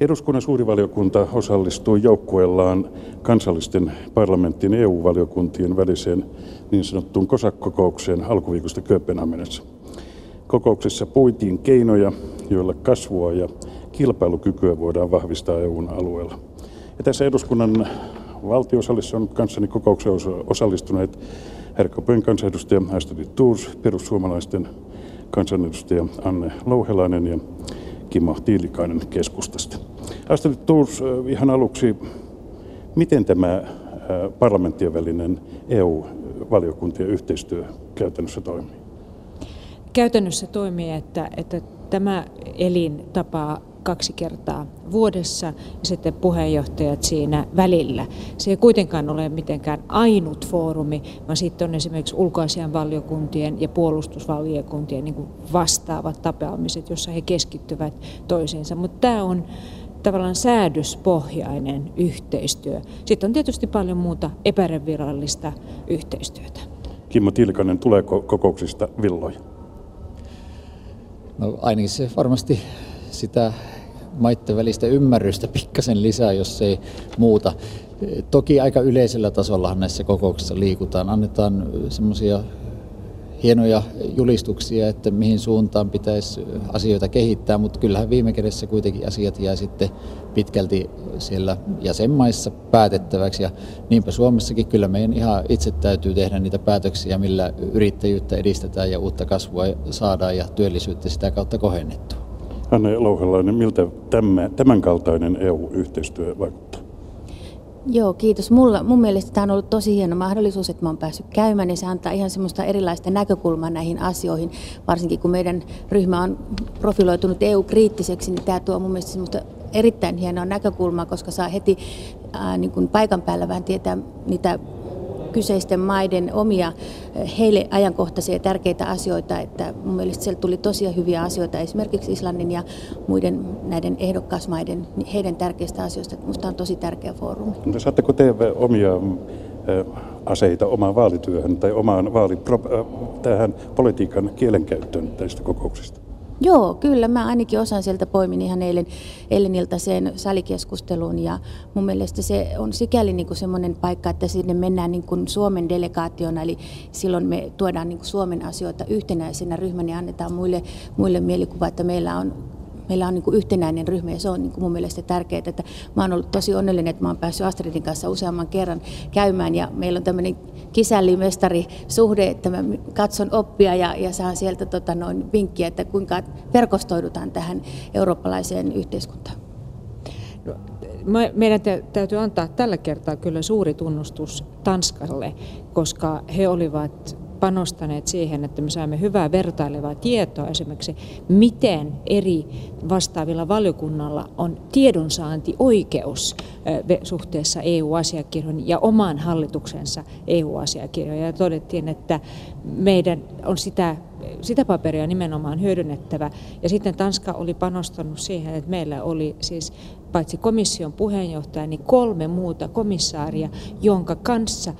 Eduskunnan suurivaliokunta osallistui joukkueellaan kansallisten parlamenttien EU-valiokuntien väliseen niin sanottuun COSAC-kokoukseen alkuviikosta Kööpenhaminassa. Kokouksessa puitiin keinoja, joilla kasvua ja kilpailukykyä voidaan vahvistaa EUn alueella. Ja tässä eduskunnan valtiosalissa on kanssani kokoukseen osallistuneet RKPn kansanedustaja Astrid Tours, perussuomalaisten kansanedustaja Anne Louhelainen ja Kimmo Tiilikainen keskustasta. Astrid Tours, ihan aluksi, miten tämä parlamenttien välinen EU-valiokuntien yhteistyö käytännössä toimii? Käytännössä toimii, että, että tämä elin tapaa kaksi kertaa vuodessa ja sitten puheenjohtajat siinä välillä. Se ei kuitenkaan ole mitenkään ainut foorumi, vaan sitten on esimerkiksi ulkoasianvaliokuntien ja puolustusvaliokuntien niin vastaavat tapaamiset, jossa he keskittyvät toisiinsa. Mutta tämä on tavallaan säädöspohjainen yhteistyö. Sitten on tietysti paljon muuta epävirallista yhteistyötä. Kimmo Tilkanen, tuleeko kokouksista villoja? No ainakin se varmasti sitä maitten välistä ymmärrystä pikkasen lisää, jos ei muuta. Toki aika yleisellä tasolla näissä kokouksissa liikutaan. Annetaan semmoisia hienoja julistuksia, että mihin suuntaan pitäisi asioita kehittää, mutta kyllähän viime kädessä kuitenkin asiat jää sitten pitkälti siellä jäsenmaissa päätettäväksi. Ja niinpä Suomessakin kyllä meidän ihan itse täytyy tehdä niitä päätöksiä, millä yrittäjyyttä edistetään ja uutta kasvua saadaan ja työllisyyttä sitä kautta kohennettua. Anne Louhelainen, miltä tämän kaltainen EU-yhteistyö vaikuttaa? Joo, kiitos. Mulla, mun mielestä tämä on ollut tosi hieno mahdollisuus, että mä oon päässyt käymään ja se antaa ihan semmoista erilaista näkökulmaa näihin asioihin. Varsinkin kun meidän ryhmä on profiloitunut EU-kriittiseksi, niin tämä tuo mun mielestä semmoista erittäin hienoa näkökulmaa, koska saa heti ää, niin kuin paikan päällä vähän tietää niitä kyseisten maiden omia eh, heille ajankohtaisia tärkeitä asioita, että mun mielestä siellä tuli tosia hyviä asioita esimerkiksi Islannin ja muiden näiden ehdokkaasmaiden, heidän tärkeistä asioista. Minusta on tosi tärkeä foorumi. Mutta saatteko te omia eh, aseita omaan vaalityöhön tai omaan vaali, eh, tähän politiikan kielenkäyttöön tästä kokouksista? Joo, kyllä. Mä ainakin osan sieltä poimin ihan eilen, eilen iltaiseen salikeskusteluun ja mun mielestä se on sikäli niin kuin semmoinen paikka, että sinne mennään niin kuin Suomen delegaationa, eli silloin me tuodaan niin kuin Suomen asioita yhtenäisenä ryhmänä ja annetaan muille, muille mielikuva, että meillä on meillä on niin kuin yhtenäinen ryhmä ja se on niin kuin mun mielestä tärkeää. Että mä oon ollut tosi onnellinen, että mä oon päässyt Astridin kanssa useamman kerran käymään ja meillä on tämmöinen kisällimestari-suhde, että mä katson oppia ja, ja saan sieltä tota noin vinkkiä, että kuinka verkostoidutaan tähän eurooppalaiseen yhteiskuntaan. No, meidän täytyy antaa tällä kertaa kyllä suuri tunnustus Tanskalle, koska he olivat panostaneet siihen, että me saamme hyvää vertailevaa tietoa esimerkiksi, miten eri vastaavilla valiokunnalla on tiedonsaantioikeus suhteessa EU-asiakirjoihin ja omaan hallituksensa EU-asiakirjoihin. Ja todettiin, että meidän on sitä sitä paperia nimenomaan hyödynnettävä. Ja sitten Tanska oli panostanut siihen, että meillä oli siis paitsi komission puheenjohtaja, niin kolme muuta komissaaria, jonka kanssa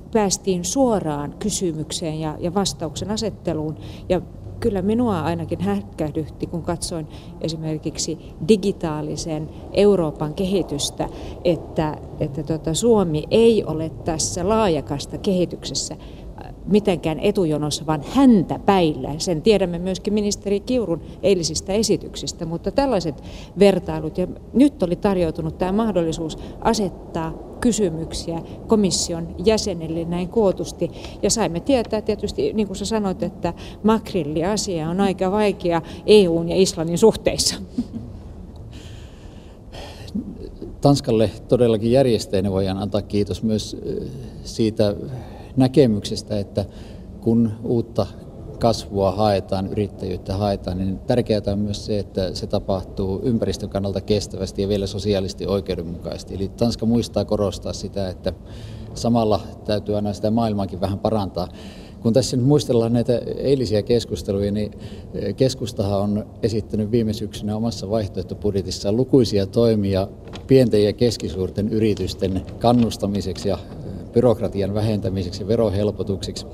päästiin suoraan kysymykseen ja, ja vastauksen asetteluun. Ja kyllä minua ainakin hätkähdytti, kun katsoin esimerkiksi digitaalisen Euroopan kehitystä, että, että tota, Suomi ei ole tässä laajakasta kehityksessä mitenkään etujonossa, vaan häntä päillä. Sen tiedämme myöskin ministeri Kiurun eilisistä esityksistä, mutta tällaiset vertailut, ja nyt oli tarjoutunut tämä mahdollisuus asettaa kysymyksiä komission jäsenille näin kootusti. Ja saimme tietää tietysti, niin kuin sä sanoit, että makrilliasia on aika vaikea EUn ja Islannin suhteissa. Tanskalle todellakin järjestäjänä voidaan antaa kiitos myös siitä näkemyksestä, että kun uutta kasvua haetaan, yrittäjyyttä haetaan, niin tärkeää on myös se, että se tapahtuu ympäristön kannalta kestävästi ja vielä sosiaalisesti oikeudenmukaisesti. Eli Tanska muistaa korostaa sitä, että samalla täytyy aina sitä maailmankin vähän parantaa. Kun tässä nyt muistellaan näitä eilisiä keskusteluja, niin eh, keskustahan on esittänyt viime syksynä omassa vaihtoehtobudjetissaan lukuisia toimia pienten ja keskisuurten yritysten kannustamiseksi ja byrokratian vähentämiseksi ja verohelpotuksiksi.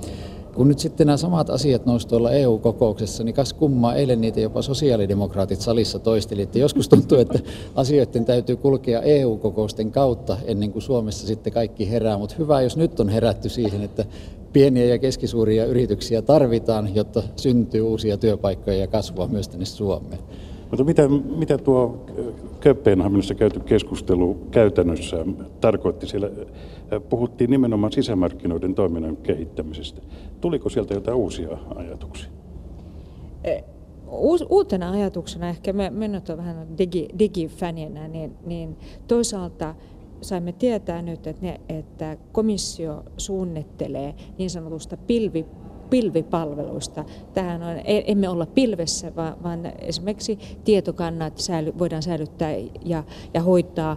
kun nyt sitten nämä samat asiat nousi tuolla EU-kokouksessa, niin kas kummaa, eilen niitä jopa sosiaalidemokraatit salissa toisteli, että joskus tuntuu, että asioiden täytyy kulkea EU-kokousten kautta ennen kuin Suomessa sitten kaikki herää, mutta hyvä, jos nyt on herätty siihen, että pieniä ja keskisuuria yrityksiä tarvitaan, jotta syntyy uusia työpaikkoja ja kasvua myös tänne Suomeen. Mutta mitä, mitä tuo Kööpenhaminassa käyty keskustelu käytännössä tarkoitti? Siellä puhuttiin nimenomaan sisämarkkinoiden toiminnan kehittämisestä. Tuliko sieltä jotain uusia ajatuksia? Uutena ajatuksena, ehkä me, me nyt on vähän digi, digifänjenä, niin, niin toisaalta saimme tietää nyt, että, ne, että komissio suunnittelee niin sanotusta pilvi pilvipalveluista. Tähän on, e, emme olla pilvessä, vaan, vaan esimerkiksi tietokannat säily, voidaan säilyttää ja, ja hoitaa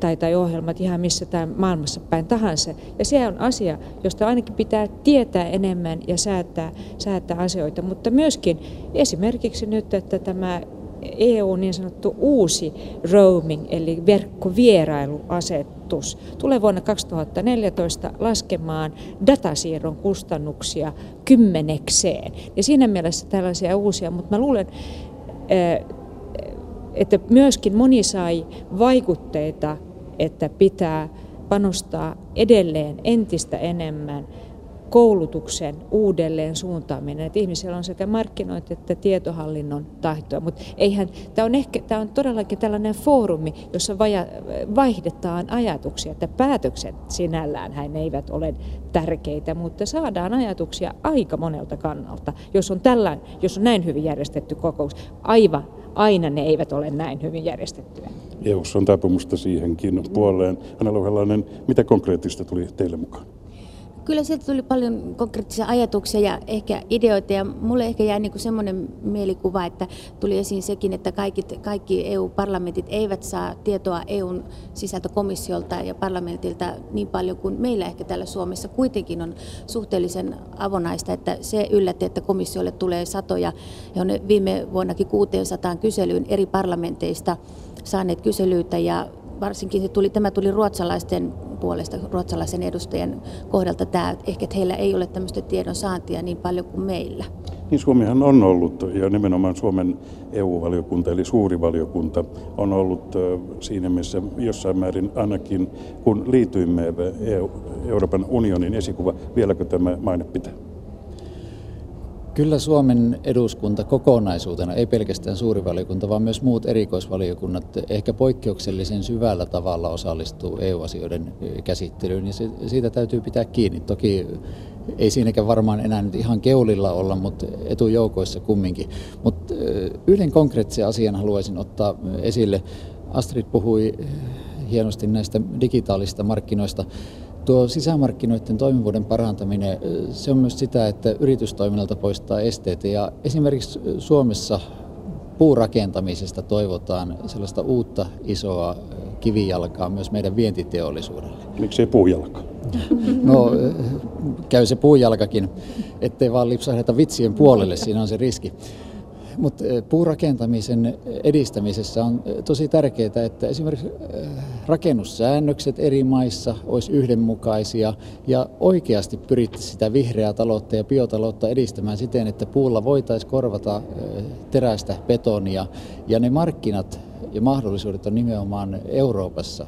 tai, tai ohjelmat ihan missä tämä maailmassa päin tahansa. Ja se on asia, josta ainakin pitää tietää enemmän ja säätää, säätää asioita, mutta myöskin esimerkiksi nyt, että tämä EU niin sanottu uusi roaming eli verkkovierailuasetus tulee vuonna 2014 laskemaan datasiirron kustannuksia kymmenekseen. Ja siinä mielessä tällaisia uusia, mutta mä luulen, eh, että myöskin moni sai vaikutteita, että pitää panostaa edelleen entistä enemmän koulutuksen uudelleen suuntaaminen, että ihmisillä on sekä markkinointi että tietohallinnon tahtoa, mutta eihän, tämä on, ehkä, tämä on todellakin tällainen foorumi, jossa vaja, vaihdetaan ajatuksia, että päätökset sinällään hän eivät ole tärkeitä, mutta saadaan ajatuksia aika monelta kannalta, jos on, tällään, jos on näin hyvin järjestetty kokous. Aivan aina ne eivät ole näin hyvin järjestettyjä. EU on taipumusta siihenkin puoleen. Anna Louhelainen, mitä konkreettista tuli teille mukaan? Kyllä sieltä tuli paljon konkreettisia ajatuksia ja ehkä ideoita ja mulle ehkä jäi niin semmoinen mielikuva, että tuli esiin sekin, että kaikki, kaikki EU-parlamentit eivät saa tietoa EUn sisältökomissiolta ja parlamentilta niin paljon kuin meillä ehkä täällä Suomessa. Kuitenkin on suhteellisen avonaista, että se yllätti, että komissiolle tulee satoja. Ja on viime vuonnakin 600 kyselyyn eri parlamenteista saaneet kyselyitä ja varsinkin se tuli, tämä tuli ruotsalaisten puolesta, ruotsalaisen edustajan kohdalta tämä, ehkä että heillä ei ole tämmöistä tiedon saantia niin paljon kuin meillä. Niin Suomihan on ollut, ja nimenomaan Suomen EU-valiokunta, eli suuri valiokunta, on ollut siinä mielessä jossain määrin ainakin, kun liityimme EU, Euroopan unionin esikuva, vieläkö tämä maine pitää? Kyllä Suomen eduskunta kokonaisuutena, ei pelkästään suuri valiokunta, vaan myös muut erikoisvaliokunnat ehkä poikkeuksellisen syvällä tavalla osallistuu EU-asioiden käsittelyyn ja siitä täytyy pitää kiinni. Toki ei siinäkään varmaan enää nyt ihan keulilla olla, mutta etujoukoissa kumminkin. Mutta yhden konkreettisen asian haluaisin ottaa esille. Astrid puhui hienosti näistä digitaalista markkinoista. Tuo sisämarkkinoiden toimivuuden parantaminen, se on myös sitä, että yritystoiminnalta poistaa esteitä. Ja esimerkiksi Suomessa puurakentamisesta toivotaan sellaista uutta isoa kivijalkaa myös meidän vientiteollisuudelle. Miksi ei puujalka? No käy se puujalkakin, ettei vaan lipsahdeta vitsien puolelle, siinä on se riski. Mutta eh, puurakentamisen edistämisessä on eh, tosi tärkeää, että esimerkiksi eh, rakennussäännökset eri maissa olisi yhdenmukaisia ja oikeasti pyrittäisiin sitä vihreää taloutta ja biotaloutta edistämään siten, että puulla voitaisiin korvata terästä betonia. Ja ne markkinat ja mahdollisuudet on nimenomaan Euroopassa.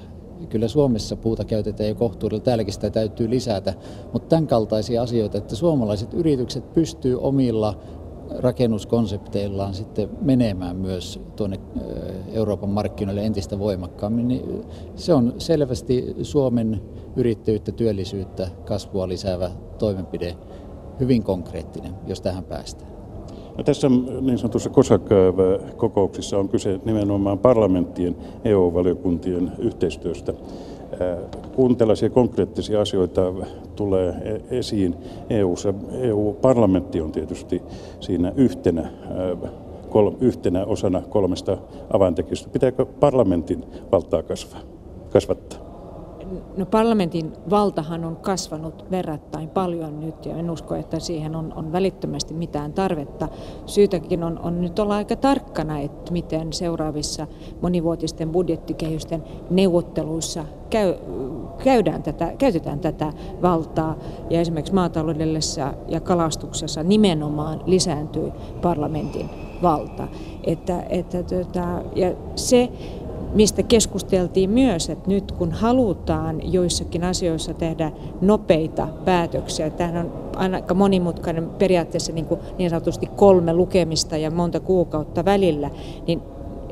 Kyllä Suomessa puuta käytetään jo kohtuudella, täälläkin sitä täytyy lisätä, mutta tämän kaltaisia asioita, että suomalaiset yritykset pystyy omilla rakennuskonsepteillaan sitten menemään myös tuonne Euroopan markkinoille entistä voimakkaammin, niin se on selvästi Suomen yrittäjyyttä, työllisyyttä, kasvua lisäävä toimenpide, hyvin konkreettinen, jos tähän päästään. No tässä niin sanotussa COSAC-kokouksissa on kyse nimenomaan parlamenttien EU-valiokuntien yhteistyöstä kun tällaisia konkreettisia asioita tulee e- esiin EU-ssa, EU-parlamentti on tietysti siinä yhtenä, yhtenä osana kolmesta avaintekijästä. Pitääkö parlamentin valtaa kasvaa, kasvattaa? No parlamentin valtahan on kasvanut verrattain paljon nyt ja en usko, että siihen on, on välittömästi mitään tarvetta. Syytäkin on, on nyt olla aika tarkkana, että miten seuraavissa monivuotisten budjettikehysten neuvotteluissa käy, käydään tätä, käytetään tätä valtaa. Ja esimerkiksi maataloudessa ja kalastuksessa nimenomaan lisääntyy parlamentin valta. Että, että, tota, ja se, mistä keskusteltiin myös, että nyt kun halutaan joissakin asioissa tehdä nopeita päätöksiä, tämähän on aika monimutkainen periaatteessa niin, kuin niin sanotusti kolme lukemista ja monta kuukautta välillä, niin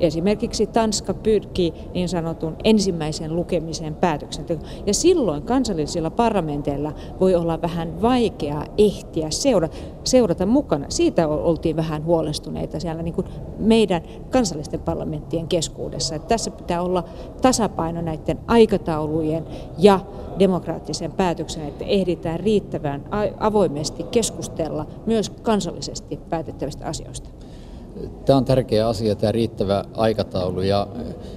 Esimerkiksi Tanska pyrkii niin sanotun ensimmäisen lukemisen päätöksentekoon. Ja silloin kansallisilla parlamenteilla voi olla vähän vaikea ehtiä seurata, seurata mukana. Siitä oltiin vähän huolestuneita siellä niin kuin meidän kansallisten parlamenttien keskuudessa. Että tässä pitää olla tasapaino näiden aikataulujen ja demokraattisen päätöksen, että ehditään riittävän avoimesti keskustella myös kansallisesti päätettävistä asioista. Tämä on tärkeä asia, tämä riittävä aikataulu. Ja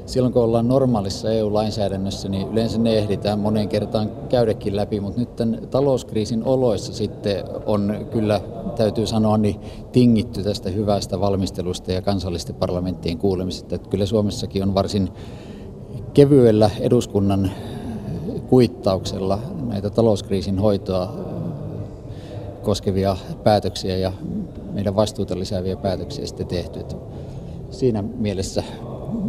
silloin kun ollaan normaalissa EU-lainsäädännössä, niin yleensä ne ehditään moneen kertaan käydäkin läpi, mutta nyt tämän talouskriisin oloissa sitten on kyllä, täytyy sanoa, niin tingitty tästä hyvästä valmistelusta ja kansallisten parlamenttien kuulemisesta. Että kyllä Suomessakin on varsin kevyellä eduskunnan kuittauksella näitä talouskriisin hoitoa koskevia päätöksiä ja meidän vastuuta lisääviä päätöksiä sitten tehty. Että siinä mielessä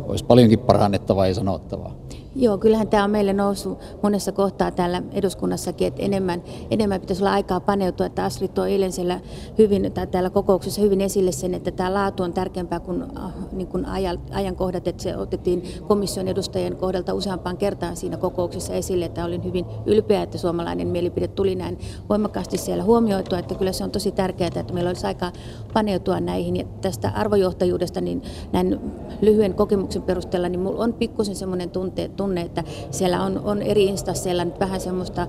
olisi paljonkin parannettavaa ja sanottavaa. Joo, kyllähän tämä on meille noussut monessa kohtaa täällä eduskunnassakin, että enemmän, enemmän pitäisi olla aikaa paneutua, että Astrid tuo eilen siellä hyvin, tai täällä kokouksessa hyvin esille sen, että tämä laatu on tärkeämpää kuin, äh, niin kuin ajankohdat, että se otettiin komission edustajien kohdalta useampaan kertaan siinä kokouksessa esille, että olin hyvin ylpeä, että suomalainen mielipide tuli näin voimakkaasti siellä huomioitua, että kyllä se on tosi tärkeää, että meillä olisi aikaa paneutua näihin, ja tästä arvojohtajuudesta, niin näin lyhyen kokemuksen perusteella, niin minulla on pikkusen semmoinen tunte, tunne, että siellä on, on eri instansseilla nyt vähän semmoista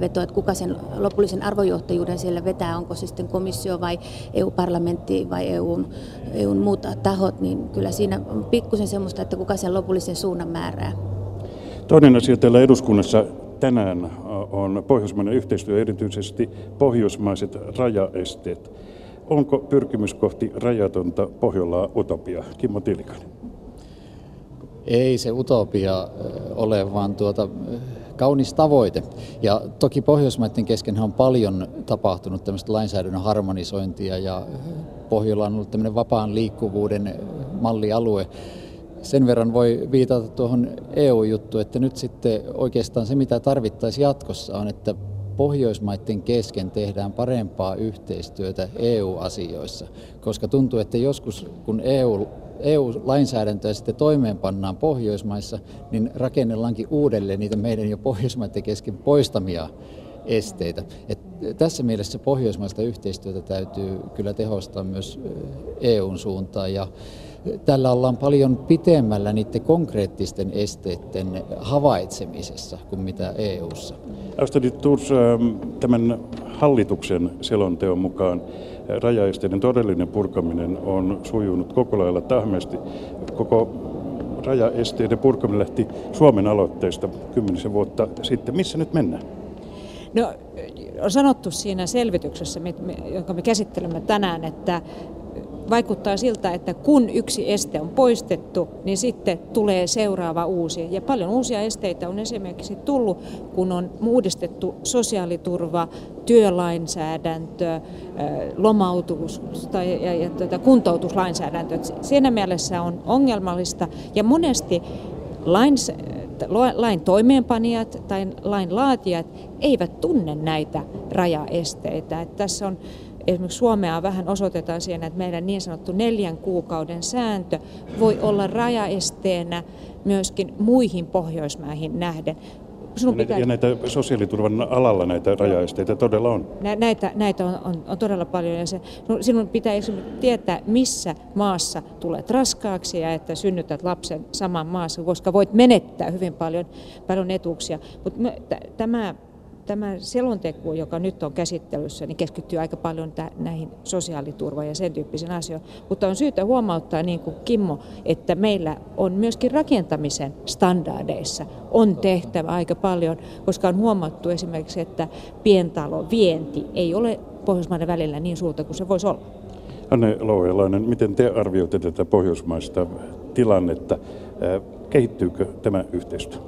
vetoa, että kuka sen lopullisen arvojohtajuuden siellä vetää, onko se sitten komissio vai EU-parlamentti vai EUn, EUn muut tahot, niin kyllä siinä on pikkusen semmoista, että kuka sen lopullisen suunnan määrää. Toinen asia täällä eduskunnassa tänään on pohjoismainen yhteistyö, erityisesti pohjoismaiset rajaesteet. Onko pyrkimys kohti rajatonta Pohjolaa utopia? Kimmo Tilikainen. Ei se utopia ole, vaan tuota, kaunis tavoite. Ja toki Pohjoismaiden kesken on paljon tapahtunut tämmöistä lainsäädännön harmonisointia ja Pohjola on ollut tämmöinen vapaan liikkuvuuden mallialue. Sen verran voi viitata tuohon EU-juttuun, että nyt sitten oikeastaan se, mitä tarvittaisiin jatkossa, on, että Pohjoismaiden kesken tehdään parempaa yhteistyötä EU-asioissa, koska tuntuu, että joskus kun EU EU-lainsäädäntöä sitten toimeenpannaan Pohjoismaissa, niin rakennellaankin uudelleen niitä meidän jo Pohjoismaiden kesken poistamia esteitä. Et tässä mielessä pohjoismaista yhteistyötä täytyy kyllä tehostaa myös EUn suuntaan ja tällä ollaan paljon pitemmällä niiden konkreettisten esteiden havaitsemisessa kuin mitä EUssa. Astrid Thurs, tämän hallituksen selonteon mukaan rajaesteiden todellinen purkaminen on sujunut koko lailla tahmeesti. Koko rajaesteiden purkaminen lähti Suomen aloitteesta kymmenisen vuotta sitten. Missä nyt mennään? No, on sanottu siinä selvityksessä, jonka me käsittelemme tänään, että vaikuttaa siltä, että kun yksi este on poistettu, niin sitten tulee seuraava uusi. Ja paljon uusia esteitä on esimerkiksi tullut, kun on uudistettu sosiaaliturva, työlainsäädäntö, lomautus tai, ja, ja tuota, kuntoutuslainsäädäntö. Siinä mielessä on ongelmallista ja monesti lains, lain toimeenpanijat tai lain laatijat eivät tunne näitä rajaesteitä. Että tässä on esimerkiksi Suomea vähän osoitetaan siinä, että meidän niin sanottu neljän kuukauden sääntö voi olla rajaesteenä myöskin muihin Pohjoismaihin nähden. Sinun pitää... Ja näitä sosiaaliturvan alalla näitä rajaesteitä todella on? Näitä, näitä on, on, on todella paljon ja se, sinun pitää tietää, missä maassa tulet raskaaksi ja että synnytät lapsen saman maassa, koska voit menettää hyvin paljon, paljon etuuksia. Mutta tämä tämä selonteko, joka nyt on käsittelyssä, niin keskittyy aika paljon näihin sosiaaliturva- ja sen tyyppisiin asioihin. Mutta on syytä huomauttaa, niin kuin Kimmo, että meillä on myöskin rakentamisen standardeissa on tehtävä aika paljon, koska on huomattu esimerkiksi, että pientalo vienti ei ole Pohjoismaiden välillä niin suurta kuin se voisi olla. Anne Louhelainen, miten te arvioitte tätä pohjoismaista tilannetta? Kehittyykö tämä yhteistyö?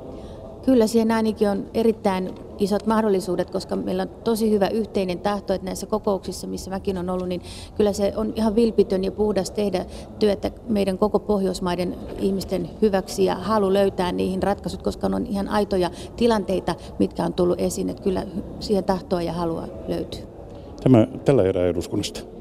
Kyllä siihen ainakin on erittäin isot mahdollisuudet, koska meillä on tosi hyvä yhteinen tahto, että näissä kokouksissa, missä mäkin on ollut, niin kyllä se on ihan vilpitön ja puhdas tehdä työtä meidän koko Pohjoismaiden ihmisten hyväksi ja halu löytää niihin ratkaisut, koska on ihan aitoja tilanteita, mitkä on tullut esiin, että kyllä siihen tahtoa ja halua löytyy. Tämä tällä erää eduskunnasta.